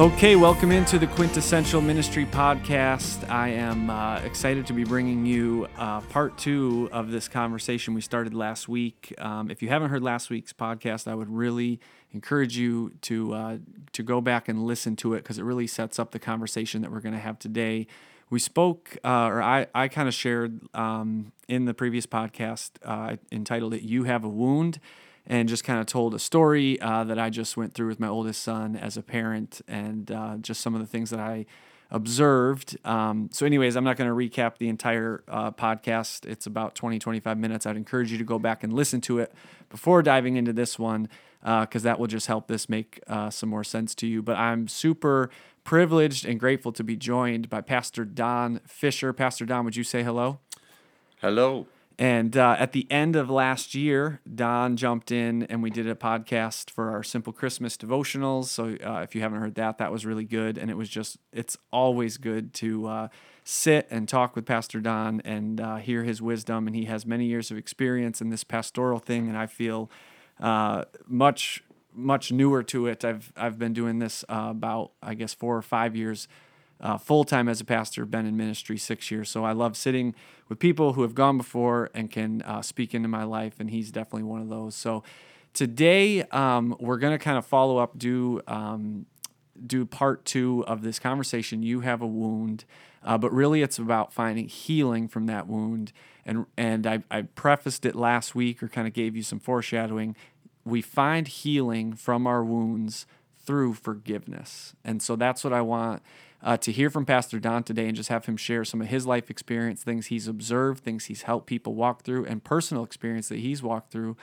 Okay, welcome into the Quintessential Ministry Podcast. I am uh, excited to be bringing you uh, part two of this conversation we started last week. Um, if you haven't heard last week's podcast, I would really encourage you to uh, to go back and listen to it because it really sets up the conversation that we're going to have today. We spoke, uh, or I, I kind of shared um, in the previous podcast, uh, entitled it "You Have a Wound." And just kind of told a story uh, that I just went through with my oldest son as a parent and uh, just some of the things that I observed. Um, so, anyways, I'm not going to recap the entire uh, podcast. It's about 20, 25 minutes. I'd encourage you to go back and listen to it before diving into this one because uh, that will just help this make uh, some more sense to you. But I'm super privileged and grateful to be joined by Pastor Don Fisher. Pastor Don, would you say hello? Hello. And uh, at the end of last year, Don jumped in and we did a podcast for our Simple Christmas devotionals. So uh, if you haven't heard that, that was really good. And it was just, it's always good to uh, sit and talk with Pastor Don and uh, hear his wisdom. And he has many years of experience in this pastoral thing. And I feel uh, much, much newer to it. I've, I've been doing this uh, about, I guess, four or five years uh, full time as a pastor, been in ministry six years. So I love sitting with people who have gone before and can uh, speak into my life, and he's definitely one of those. So today um, we're going to kind of follow up, do um, do part two of this conversation. You have a wound, uh, but really it's about finding healing from that wound. And and I, I prefaced it last week, or kind of gave you some foreshadowing. We find healing from our wounds through forgiveness, and so that's what I want uh, to hear from Pastor Don today and just have him share some of his life experience, things he's observed, things he's helped people walk through, and personal experience that he's walked through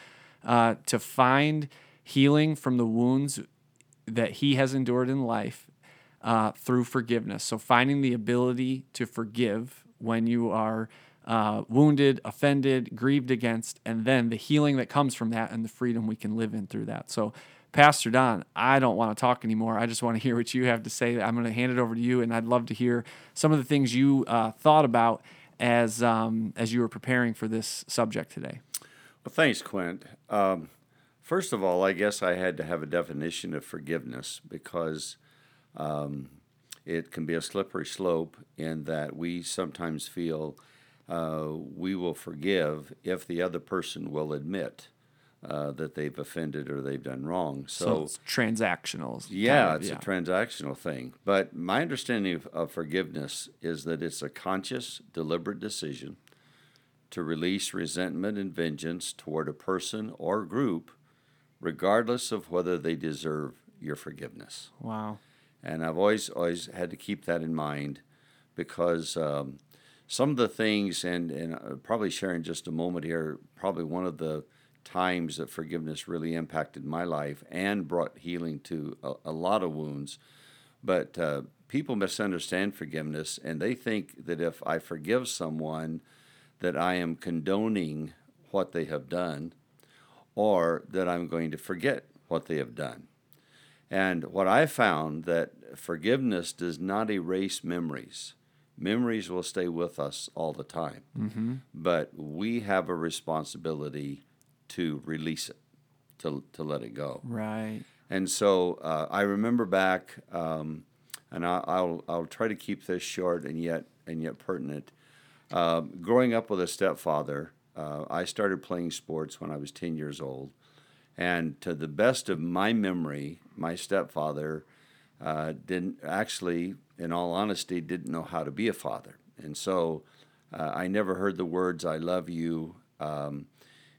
uh, to find healing from the wounds that he has endured in life uh, through forgiveness. So, finding the ability to forgive when you are uh, wounded, offended, grieved against, and then the healing that comes from that and the freedom we can live in through that. So, Pastor Don, I don't want to talk anymore. I just want to hear what you have to say. I'm going to hand it over to you, and I'd love to hear some of the things you uh, thought about as um, as you were preparing for this subject today. Well, thanks, Quint. Um, first of all, I guess I had to have a definition of forgiveness because um, it can be a slippery slope in that we sometimes feel uh, we will forgive if the other person will admit uh, that they've offended or they've done wrong. So, so it's transactional. Yeah, kind of, it's yeah. a transactional thing. But my understanding of, of forgiveness is that it's a conscious, deliberate decision to release resentment and vengeance toward a person or group, regardless of whether they deserve your forgiveness. Wow. And I've always always had to keep that in mind because um, some of the things, and and I'll uh, probably share in just a moment here, probably one of the times that forgiveness really impacted my life and brought healing to a, a lot of wounds. But uh, people misunderstand forgiveness and they think that if I forgive someone, that I am condoning what they have done or that I'm going to forget what they have done. And what I found that forgiveness does not erase memories. Memories will stay with us all the time. Mm-hmm. But we have a responsibility to release it, to, to let it go. Right. And so uh, I remember back, um, and I, will I'll try to keep this short and yet and yet pertinent. Uh, growing up with a stepfather, uh, I started playing sports when I was 10 years old. And to the best of my memory, my stepfather uh, didn't actually, in all honesty, didn't know how to be a father. And so uh, I never heard the words, I love you. Um,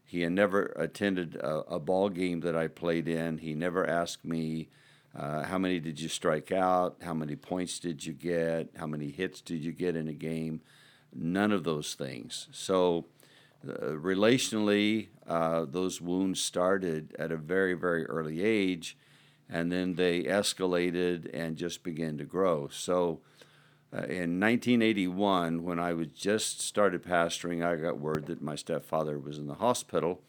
he had never attended a, a, ball game that I played in. He never asked me, uh, how many did you strike out? How many points did you get? How many hits did you get in a game? None of those things. So, uh, relationally, uh, those wounds started at a very, very early age, and then they escalated and just began to grow. So, uh, in 1981, when I was just started pastoring, I got word that my stepfather was in the hospital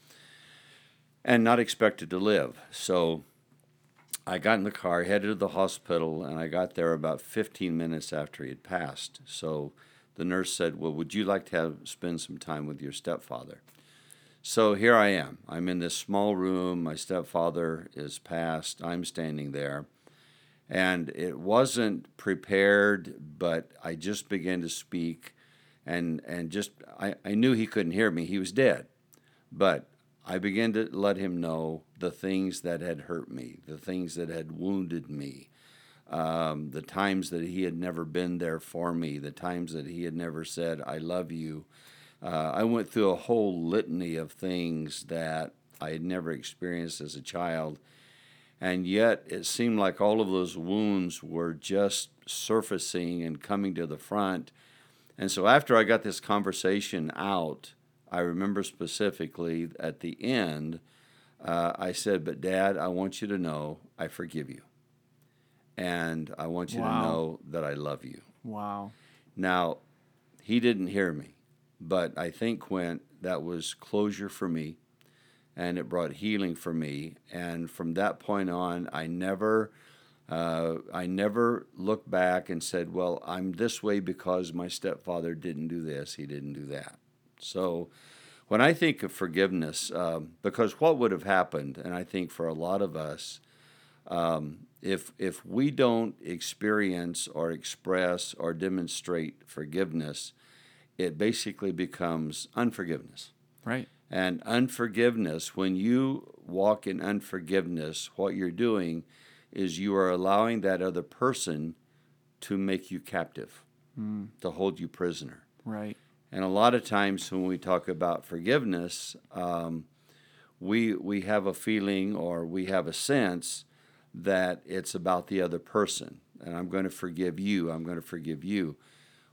and not expected to live. So I got in the car, headed to the hospital, and I got there about 15 minutes after he had passed. So the nurse said, "Well, would you like to have spend some time with your stepfather?" So here I am. I'm in this small room. My stepfather is passed. I'm standing there. And it wasn't prepared, but I just began to speak and, and just, I, I knew he couldn't hear me. He was dead. But I began to let him know the things that had hurt me, the things that had wounded me, um, the times that he had never been there for me, the times that he had never said, I love you. Uh, I went through a whole litany of things that I had never experienced as a child. And yet it seemed like all of those wounds were just surfacing and coming to the front. And so after I got this conversation out, I remember specifically at the end, uh, I said, But dad, I want you to know I forgive you. And I want you Wow. to know that I love you. Wow. Now, he didn't hear me, but I think, Quint, that was closure for me and it brought healing for me. And from that point on, I never. Uh, I never looked back and said, "Well, I'm this way because my stepfather didn't do this, he didn't do that." So, when I think of forgiveness, um, because what would have happened, and I think for a lot of us, um, if if we don't experience or express or demonstrate forgiveness, it basically becomes unforgiveness. Right. And unforgiveness, when you walk in unforgiveness, what you're doing is you are allowing that other person to make you captive, to hold you prisoner. Right. And a lot of times when we talk about forgiveness, um, we we have a feeling or we have a sense that it's about the other person, and I'm going to forgive you. I'm going to forgive you.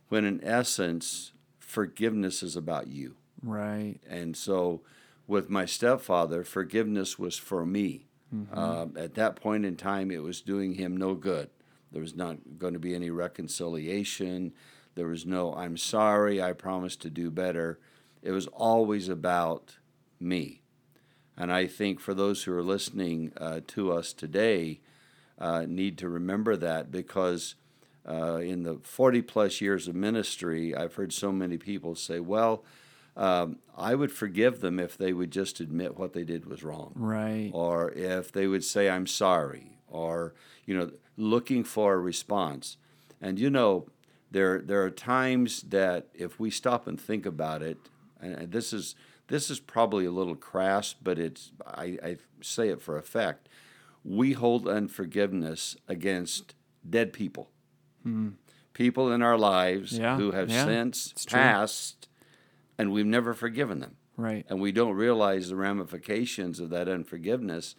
When in essence, forgiveness is about you. Right. And so, with my stepfather, forgiveness was for me. Um, at that point in time, it was doing him no good. There was not going to be any reconciliation. There was no, I'm sorry, I promise to do better. It was always about me. And I think for those who are listening uh, to us today, uh, need to remember that because uh, in the 40 plus years of ministry, I've heard so many people say, well, um, I would forgive them if they would just admit what they did was wrong, Right. or if they would say, I'm sorry, or, you know, looking for a response. And, you know, there, there are times that if we stop and think about it, and this is, this is probably a little crass, but it's, I, I say it for effect. We hold unforgiveness against dead people, people in our lives Yeah, who have yeah, since passed, and we've never forgiven them Right. and we don't realize the ramifications of that unforgiveness.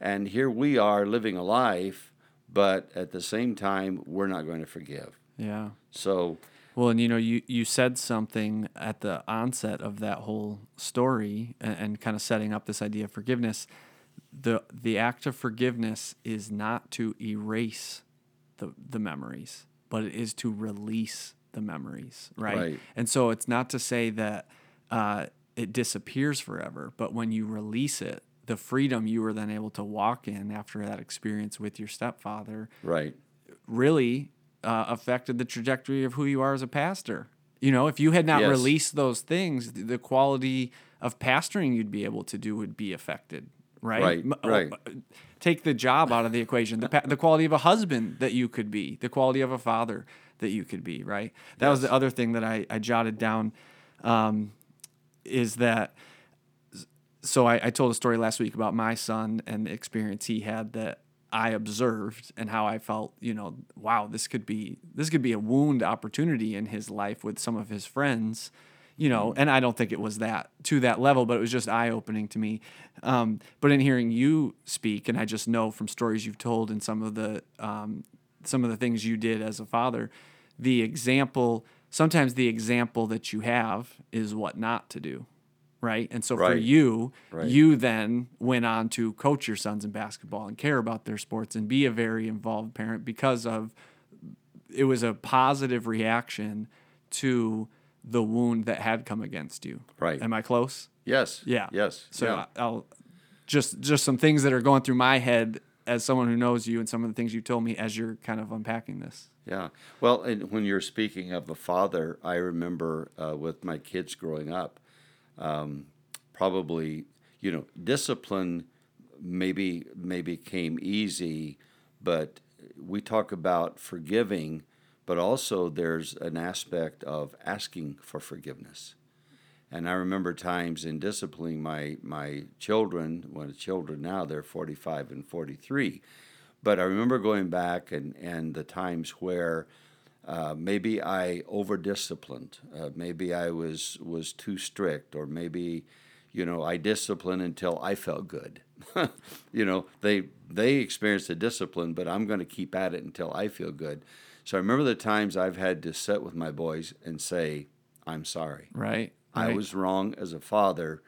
And here we are living a life, but at the same time, we're not going to forgive. Yeah. So, Well, and you know, you, you said something at the onset of that whole story and, and kind of setting up this idea of forgiveness. The the act of forgiveness is not to erase the the memories, but it is to release the memories, right? Right. And so it's not to say that uh, it disappears forever, but when you release it, the freedom you were then able to walk in after that experience with your stepfather right, really uh, affected the trajectory of who you are as a pastor. You know, if you had not Yes. released those things, the quality of pastoring you'd be able to do would be affected, right? Right, oh, right. uh, Take the job out of the equation. The, pa- the quality of a husband that you could be, the quality of a father that you could be, right? That was the other thing that I, I jotted down um, is that so I, I told a story last week about my son and the experience he had that I observed and how I felt, you know, wow, this could be this could be a wound opportunity in his life with some of his friends, you know, and I don't think it was that to that level, but it was just eye opening to me. Um, but in hearing you speak, and I just know from stories you've told and some of the um, some of the things you did as a father, the example sometimes the example that you have is what not to do right? And so for you, Right. you then went on to coach your sons in basketball and care about their sports and be a very involved parent because of it was a positive reaction to the wound that had come against you. Right. Am I close? yes, Yeah. yes. So yeah. I'll just just some things that are going through my head as someone who knows you and some of the things you told me as you're kind of unpacking this. Yeah. Well, and when you're speaking of a father, I remember uh, with my kids growing up, um, probably you know discipline maybe maybe came easy, but we talk about forgiving, but also there's an aspect of asking for forgiveness. And I remember times in disciplining my my children, the children now they're 45 and 43. But I remember going back and, and the times where uh, maybe I over disciplined, uh, maybe I was was too strict, or maybe you know I disciplined until I felt good. you know they they experienced the discipline, but I'm going to keep at it until I feel good. So I remember the times I've had to sit with my boys and say, "I'm sorry. Right. I was wrong as a father.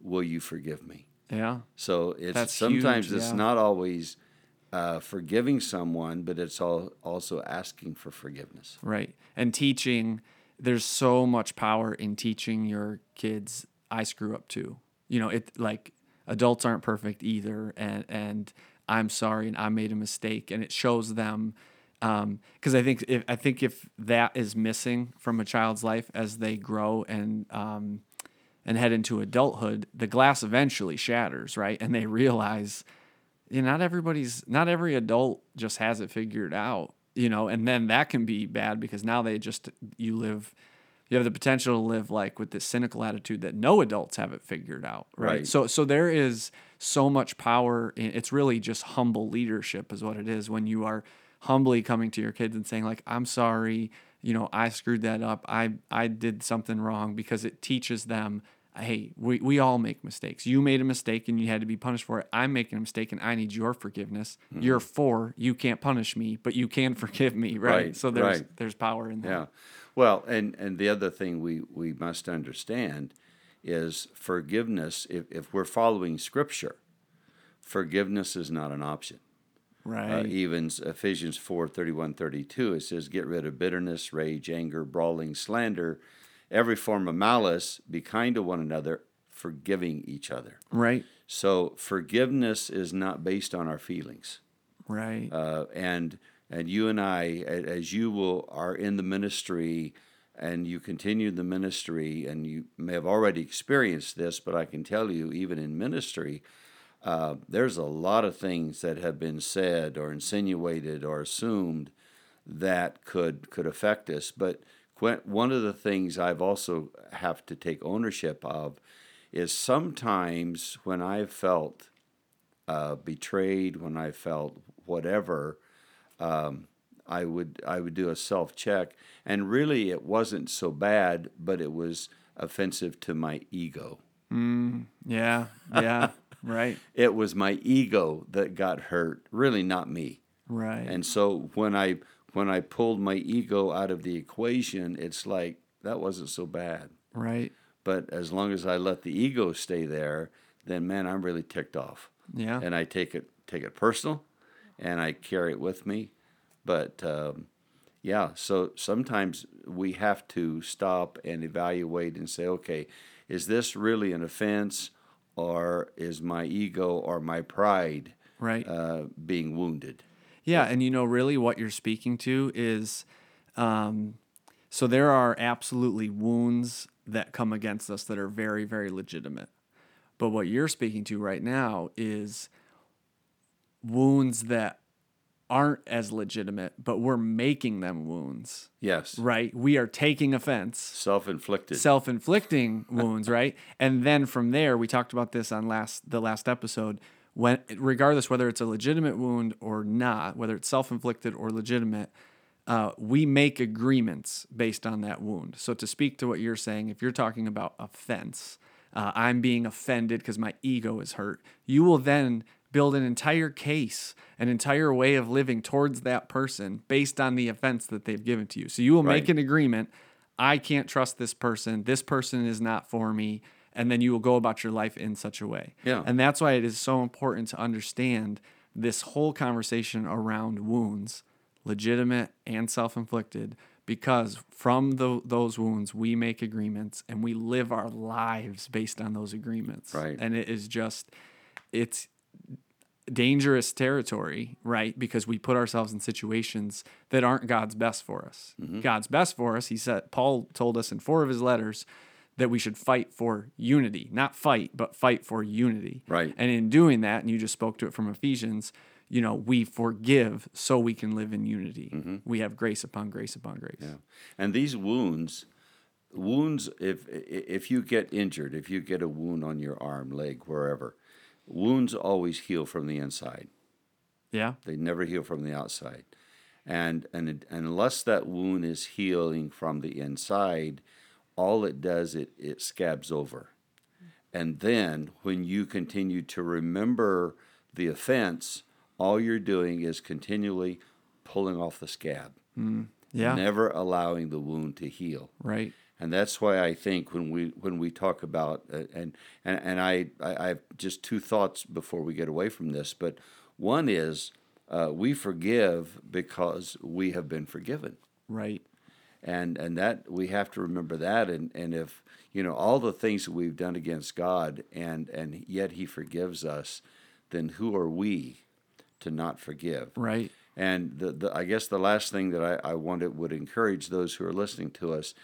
Will you forgive me?" Yeah. So it's That's sometimes huge, it's yeah. not always uh, forgiving someone, but it's all also asking for forgiveness. Right. And teaching, there's so much power in teaching your kids, I screw up too. You know, it like adults aren't perfect either. And, and I'm sorry and I made a mistake. And it shows them, because I think if, I think if that is missing from a child's life as they grow and, um, and head into adulthood, the glass eventually shatters, right? And they realize, you know, not everybody's not every adult just has it figured out, you know, and then that can be bad because now they just you live you have the potential to live like with this cynical attitude that no adults have it figured out, right? Right. So so there is so much power in it's really just humble leadership is what it is when you are humbly coming to your kids and saying like I'm sorry, you know, I screwed that up. I I did something wrong because it teaches them hey, we, we all make mistakes. You made a mistake and you had to be punished for it. I'm making a mistake and I need your forgiveness. Mm-hmm. You're four. You can't punish me, but you can forgive me, right? Right, so there's right. there's power in that. Yeah. Well, and, and the other thing we, we must understand is forgiveness. If, if we're following Scripture, forgiveness is not an option. Right. Uh, even Ephesians 4 31 32, it says, Get rid of bitterness, rage, anger, brawling, slander, every form of malice, be kind to one another, forgiving each other. right. So forgiveness is not based on our feelings. Right. uh, and and you and I, as you will are in the ministry, and you continue the ministry, and you may have already experienced this, but I can tell you, even in ministry, uh, there's a lot of things that have been said or insinuated or assumed that could could affect us. But one of the things I've also have to take ownership of is sometimes when I've felt uh, betrayed, when I felt whatever, um, I would I would do a self check, and really it wasn't so bad, but it was offensive to my ego. yeah. Yeah. Right. It was my ego that got hurt, really not me. Right. And so when I when I pulled my ego out of the equation, it's like that wasn't so bad. right. But as long as I let the ego stay there, then man, I'm really ticked off. Yeah. and I take it take it personal, and I carry it with me. But um, yeah, so sometimes we have to stop and evaluate and say, okay, is this really an offense, or is my ego or my pride right. uh, being wounded? Yeah, and you know, really, what you're speaking to is, um, so there are absolutely wounds that come against us that are very, very legitimate. But what you're speaking to right now is wounds that aren't as legitimate, but we're making them wounds, Yes, right? We are taking offense self-inflicted. self-inflicting wounds, right? And then from there, we talked about this on last the last episode. When regardless whether it's a legitimate wound or not, whether it's self-inflicted or legitimate, uh, we make agreements based on that wound. So to speak to what you're saying, if you're talking about offense, uh, I'm being offended because my ego is hurt. You will then build an entire case, an entire way of living towards that person based on the offense that they've given to you. So you will make an agreement. I can't trust this person. This person is not for me. And then you will go about your life in such a way. Yeah. And that's why it is so important to understand this whole conversation around wounds, legitimate and self inflicted, because from tho- those wounds, we make agreements and we live our lives based on those agreements. Right. And it is just, it's dangerous territory, right? Because we put ourselves in situations that aren't God's best for us. Mm-hmm. God's best for us, he said, Paul told us in four of his letters that we should fight for unity, not fight, but fight for unity. Right. And in doing that, and you just spoke to it from Ephesians, you know, we forgive so we can live in unity. Mm-hmm. We have grace upon grace upon grace. Yeah. And these wounds, wounds, if if you get injured, if you get a wound on your arm, leg, wherever, wounds always heal from the inside. Yeah. They never heal from the outside. And, and, and unless that wound is healing from the inside, all it does, it, it scabs over. And then when you continue to remember the offense, all you're doing is continually pulling off the scab, mm, Yeah. never allowing the wound to heal. Right. And that's why I think when we when we talk about uh, and and and I, I have just two thoughts before we get away from this, but one is uh, we forgive because we have been forgiven, Right. and and that we have to remember that, and and if you know all the things that we've done against God, and and yet He forgives us, then who are we to not forgive? Right. And the, the I guess the last thing that I, I wanted would encourage those who are listening to us.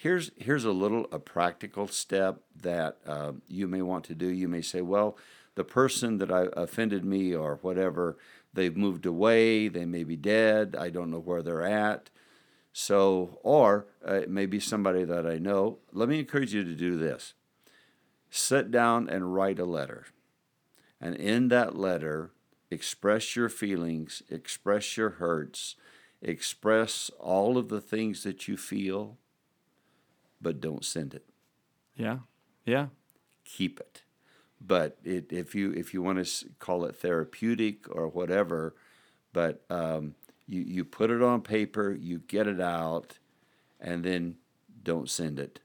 Here's here's a little a practical step that uh, you may want to do. You may say, well, the person that I offended me or whatever, they've moved away. They may be dead. I don't know where they're at. So, or uh, it may be somebody that I know. Let me encourage you to do this. Sit down and write a letter. And in that letter, express your feelings, express your hurts, express all of the things that you feel, but don't send it. Yeah. Yeah. Keep it. But it, if you if you want to call it therapeutic or whatever, but um, you you put it on paper, you get it out, and then don't send it.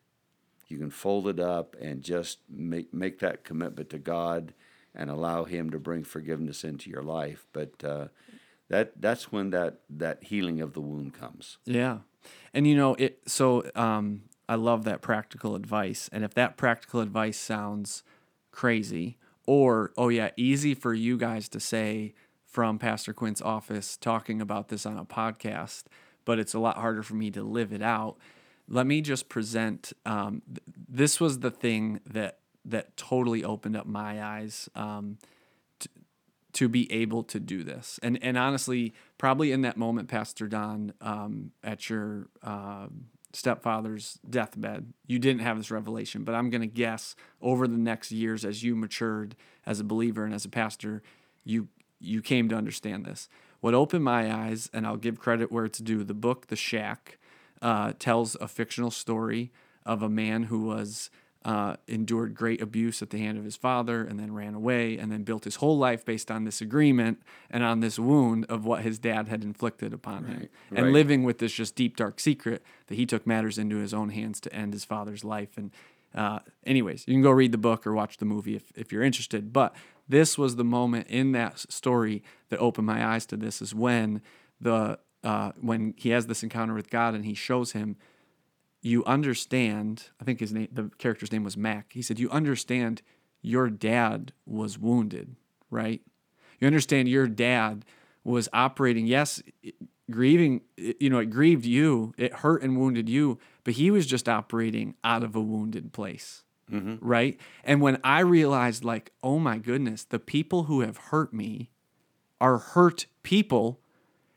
You can fold it up and just make make that commitment to God and allow Him to bring forgiveness into your life. But uh, that that's when that that healing of the wound comes. Yeah. And you know, it so um I love that practical advice. And if that practical advice sounds crazy or oh yeah, easy for you guys to say from Pastor Quint's office talking about this on a podcast, but it's a lot harder for me to live it out. Let me just present um, th- this was the thing that that totally opened up my eyes um, to be able to do this. And and honestly, probably in that moment, Pastor Don, um, at your uh, stepfather's deathbed, you didn't have this revelation. But I'm gonna guess over the next years, as you matured as a believer and as a pastor, you you came to understand this. What opened my eyes, and I'll give credit where it's due. The book, The Shack, uh, tells a fictional story of a man who was uh, endured great abuse at the hand of his father and then ran away and then built his whole life based on this agreement and on this wound of what his dad had inflicted upon him. And right. living with this just deep dark secret that he took matters into his own hands to end his father's life. And uh, anyways you can go read the book or watch the movie if, if you're interested. But this was the moment in that story that opened my eyes to this is when the uh, when he has this encounter with god and he shows him you understand i think his name the character's name was Mack. He said you understand your dad was wounded right? You understand your dad was operating. Yes grieving you know it grieved you it hurt and wounded you but he was just operating out of a wounded place mm-hmm. right? And when i realized like oh my goodness the people who have hurt me are hurt people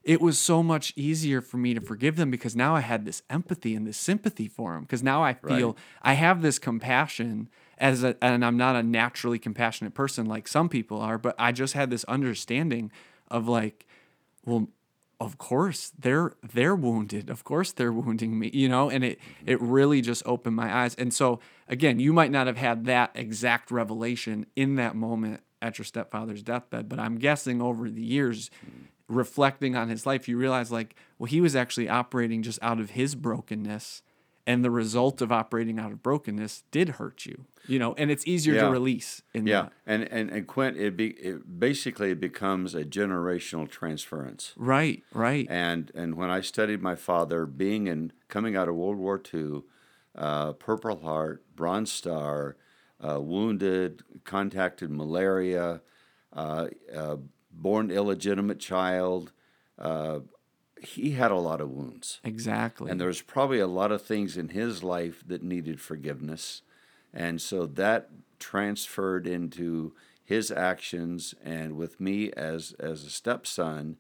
it was so much easier for me to forgive them because now I had this empathy and this sympathy for them. Because now I feel Right. I have this compassion as a, and I'm not a naturally compassionate person like some people are, but I just had this understanding of like, well, of course they're they're wounded. Of course they're wounding me, you know, and it mm-hmm. it really just opened my eyes. And so again, you might not have had that exact revelation in that moment at your stepfather's deathbed, but I'm guessing over the years mm. Reflecting on his life, you realize like, well, he was actually operating just out of his brokenness. And the result of operating out of brokenness did hurt you, you know, and it's easier Yeah. to release in Yeah, that. and and and Quint, it be it basically it becomes a generational transference. Right, right. And and when I studied my father, being in coming out of World War II, uh, Purple Heart, Bronze Star, uh, wounded, contacted malaria, uh, uh, born illegitimate child, uh, he had a lot of wounds. Exactly. And there was probably a lot of things in his life that needed forgiveness. And so that transferred into his actions and with me as as a stepson.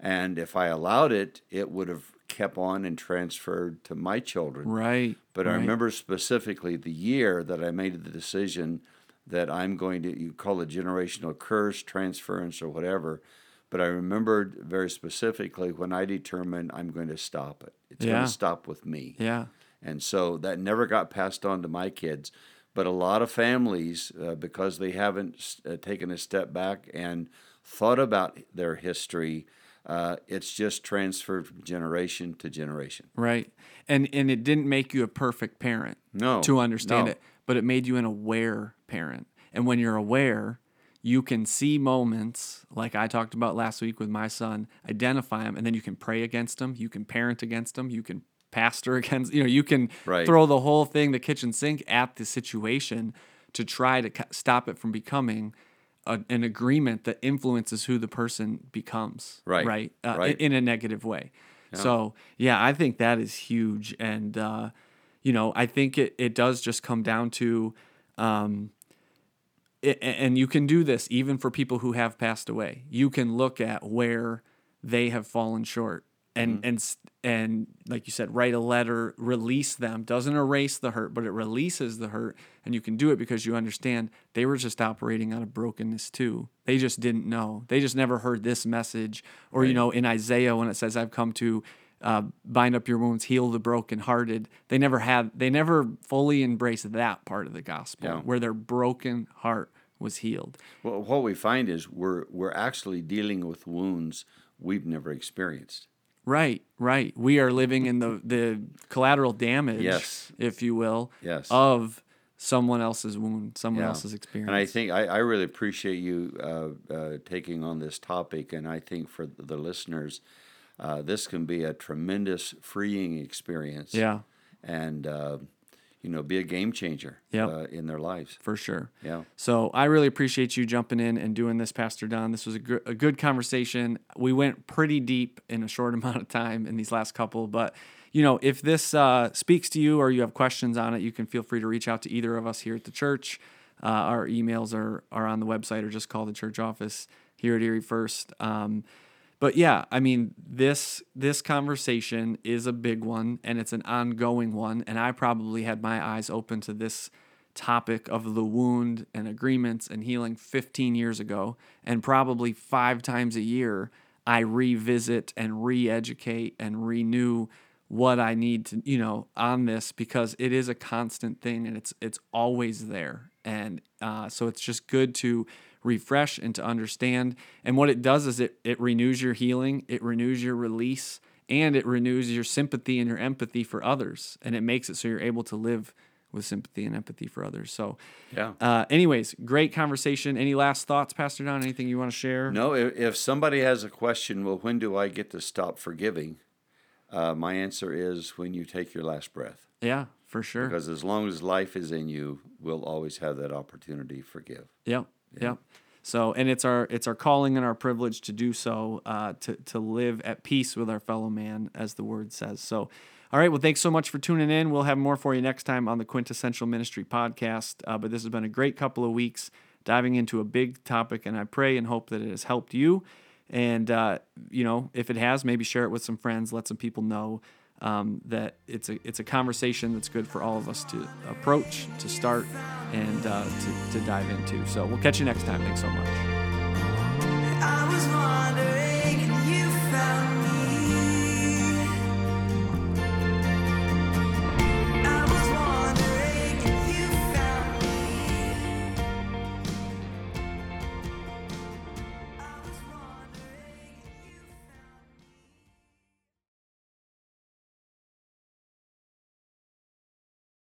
And if I allowed it, it would have kept on and transferred to my children. right. But I remember specifically the year that I made the decision that I'm going to, you call it generational curse, transference, or whatever. But I remembered very specifically when I determined I'm going to stop it. It's going to stop with me. Yeah. And so that never got passed on to my kids. But a lot of families, uh, because they haven't uh, taken a step back and thought about their history, uh, it's just transferred from generation to generation. Right. And and it didn't make you a perfect parent. No, To understand no. it, but it made you an aware parent. And when you're aware, you can see moments like I talked about last week with my son, identify them, and then you can pray against them. You can parent against them. You can pastor against. You know, you can Right. throw the whole thing, the kitchen sink, at the situation to try to stop it from becoming. A, an agreement that influences who the person becomes, Right, Right, uh, right. in a negative way. So yeah, I think that is huge, and uh, you know, I think it it does just come down to, um, it, and you can do this even for people who have passed away. You can look at where they have fallen short, and and s- and like you said, write a letter, release them. Doesn't erase the hurt, but it releases the hurt, and you can do it because you understand they were just operating out of brokenness too. They just didn't know. They just never heard this message, or you know, in Isaiah when it says, "I've come to." Uh, bind up your wounds, heal the brokenhearted. They never had, they never fully embraced that part of the gospel Yeah. where their broken heart was healed. Well, what we find is we're we're actually dealing with wounds we've never experienced. Right, right. We are living in the the collateral damage, Yes. if you will, Yes. of someone else's wound, someone Yeah. else's experience. And I think I, I really appreciate you uh, uh, taking on this topic, and I think for the listeners, uh, this can be a tremendous freeing experience. yeah, and uh, you know, be a game changer Yep. uh, in their lives. for sure. Yeah. So I really appreciate you jumping in and doing this, Pastor Don. This was a good, a good conversation. We went pretty deep in a short amount of time in these last couple, but you know, if this uh, speaks to you or you have questions on it, you can feel free to reach out to either of us here at the church. Uh, our emails are are on the website, or just call the church office here at Erie First. Um, but yeah, I mean this this conversation is a big one and it's an ongoing one and I probably had my eyes open to this topic of the wound and agreements and healing 15 years ago and probably 5 times a year I revisit and re-educate and renew what I need to, you know, on this because it is a constant thing and it's it's always there. And uh, so it's just good to refresh and to understand. And what it does is it it renews your healing, it renews your release, and it renews your sympathy and your empathy for others. And it makes it so you're able to live with sympathy and empathy for others. So, Yeah. uh, anyways, great conversation. Any last thoughts, Pastor Don? Anything you want to share? No, if, if somebody has a question, well, when do I get to stop forgiving? Uh, my answer is when you take your last breath. Yeah, for sure. Because as long as life is in you, we'll always have that opportunity to forgive. Yep. Yep. So, and it's our it's our calling and our privilege to do so, uh, to to live at peace with our fellow man, as the word says. So, all right. Well, thanks so much for tuning in. We'll have more for you next time on the Quintessential Ministry podcast. Uh, but this has been a great couple of weeks diving into a big topic, and I pray and hope that it has helped you. And uh, you know, if it has, maybe share it with some friends. Let some people know um, that it's a it's a conversation that's good for all of us to approach, to start, and uh, to, to dive into. So we'll catch you next time. Thanks so much.